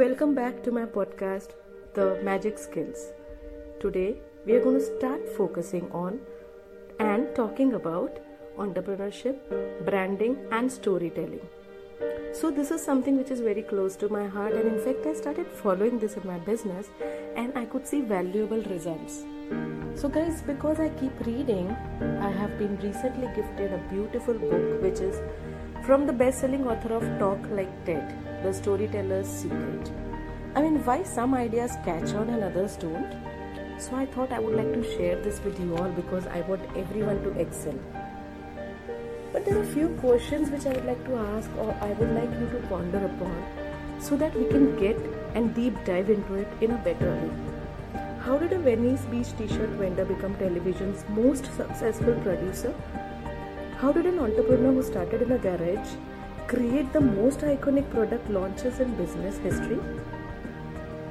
Welcome back to my podcast, The Magic Skills. Today, we are going to start focusing on and talking about entrepreneurship, branding, and storytelling. So, this is something which is very close to my heart, and in fact, I started following this in my business and I could see valuable results. So, guys, because I keep reading, I have been recently gifted a beautiful book which is from the best selling author of Talk Like TED, The Storyteller's Secret. I mean, why some ideas catch on and others don't? So, I thought I would like to share this with you all because I want everyone to excel. But there are a few questions which I would like to ask or I would like you to ponder upon so that we can get and deep dive into it in a better way. How did a Venice Beach t shirt vendor become television's most successful producer? How did an entrepreneur who started in a garage create the most iconic product launches in business history?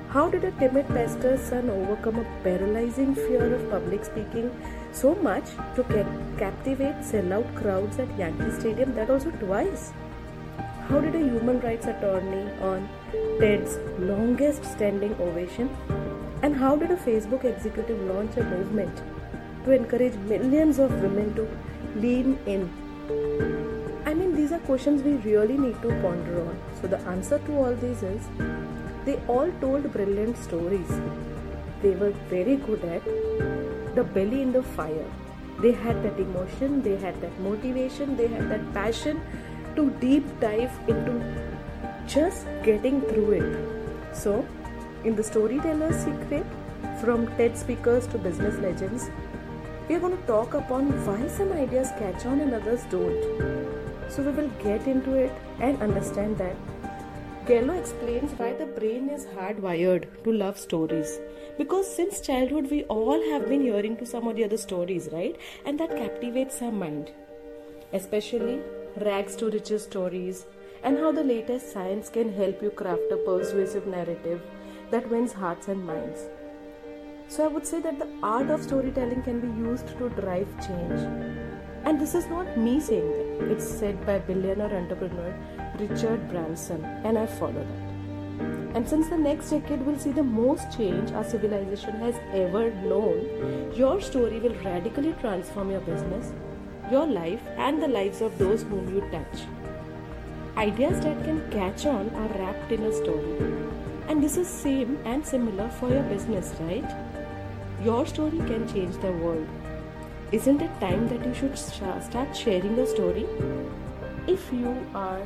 How did a timid pastor's son overcome a paralyzing fear of public speaking so much to ca- captivate sellout crowds at Yankee Stadium, that also twice? How did a human rights attorney earn TED's longest standing ovation and how did a Facebook executive launch a movement to encourage millions of women to lean in? I mean, these are questions we really need to ponder on. So, the answer to all these is they all told brilliant stories. They were very good at the belly in the fire. They had that emotion, they had that motivation, they had that passion to deep dive into just getting through it. So, in the Storyteller's Secret, from TED speakers to business legends, we are going to talk upon why some ideas catch on and others don't. So, we will get into it and understand that. Gallo explains why the brain is hardwired to love stories. Because since childhood, we all have been hearing to some or the other stories, right? And that captivates our mind. Especially rags to riches stories, and how the latest science can help you craft a persuasive narrative that wins hearts and minds. So, I would say that the art of storytelling can be used to drive change. And this is not me saying that, it's said by billionaire entrepreneur Richard Branson, and I follow that. And since the next decade will see the most change our civilization has ever known, your story will radically transform your business, your life, and the lives of those whom you touch. Ideas that can catch on are wrapped in a story. And this is same and similar for your business, right? Your story can change the world. Isn't it time that you should start sharing your story? If you are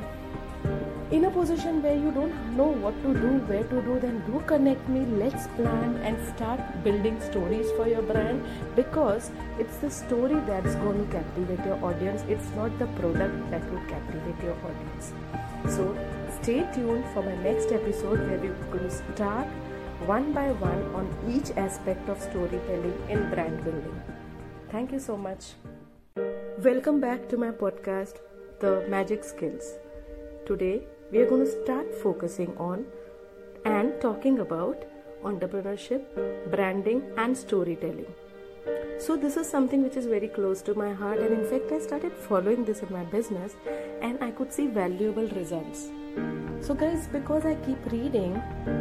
in a position where you don't know what to do, where to do, then do connect me. Let's plan and start building stories for your brand because it's the story that's going to captivate your audience. It's not the product that will captivate your audience. So stay tuned for my next episode where we're going to start one by one on each aspect of storytelling in brand building. Thank you so much. Welcome back to my podcast, The Magic Skills. Today, we are going to start focusing on and talking about entrepreneurship, branding, and storytelling. So, this is something which is very close to my heart, and in fact, I started following this in my business and I could see valuable results. So, guys, because I keep reading,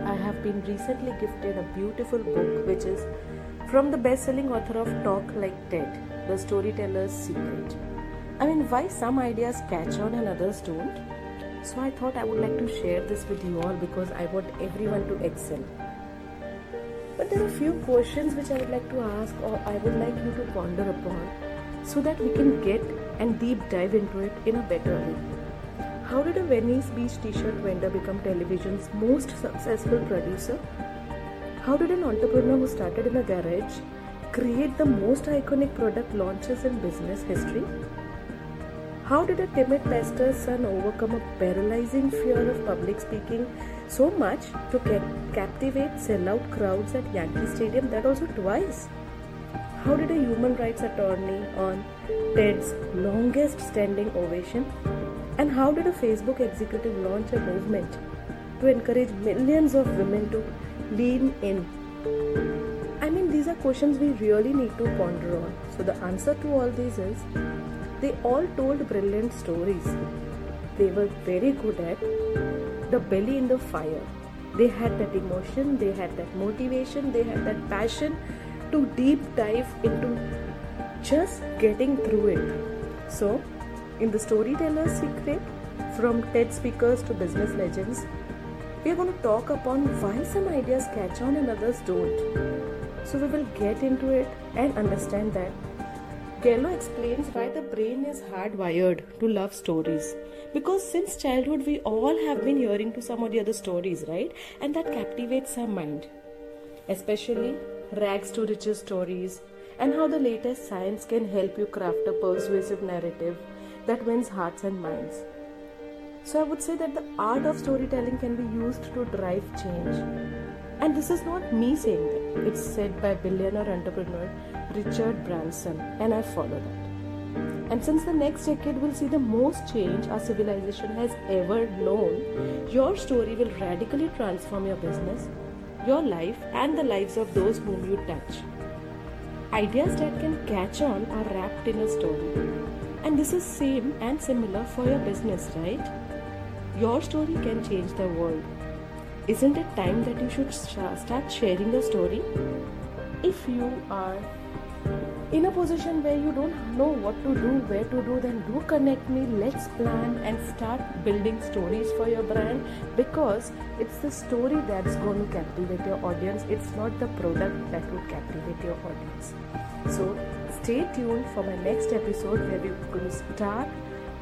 I have been recently gifted a beautiful book which is from the best selling author of Talk Like TED, The Storyteller's Secret. I mean, why some ideas catch on and others don't? So I thought I would like to share this with you all because I want everyone to excel. But there are a few questions which I would like to ask or I would like you to ponder upon so that we can get and deep dive into it in a better way. How did a Venice Beach t shirt vendor become television's most successful producer? How did an entrepreneur who started in a garage create the most iconic product launches in business history? How did a timid pastor's son overcome a paralyzing fear of public speaking so much to ca- captivate sellout crowds at Yankee Stadium, that also twice? How did a human rights attorney earn TED's longest standing ovation? And how did a Facebook executive launch a movement to encourage millions of women to lean in? I mean, these are questions we really need to ponder on. So, the answer to all these is they all told brilliant stories. They were very good at the belly in the fire. They had that emotion, they had that motivation, they had that passion to deep dive into just getting through it. So, in the Storyteller's Secret, from TED speakers to business legends, we are going to talk upon why some ideas catch on and others don't. So, we will get into it and understand that. Gallo explains why the brain is hardwired to love stories. Because since childhood, we all have been hearing to some of the other stories, right? And that captivates our mind. Especially rags to riches stories, and how the latest science can help you craft a persuasive narrative that wins hearts and minds. So, I would say that the art of storytelling can be used to drive change. And this is not me saying that, it's said by billionaire entrepreneur Richard Branson, and I follow that. And since the next decade will see the most change our civilization has ever known, your story will radically transform your business, your life, and the lives of those whom you touch. Ideas that can catch on are wrapped in a story. And this is same and similar for your business, right? Your story can change the world. Isn't it time that you should start sharing your story? If you are in a position where you don't know what to do, where to do, then do connect me. Let's plan and start building stories for your brand because it's the story that's going to captivate your audience. It's not the product that would captivate your audience. So stay tuned for my next episode where we're going to start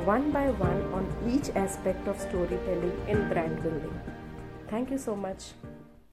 one by one on each aspect of storytelling in brand building. Thank you so much.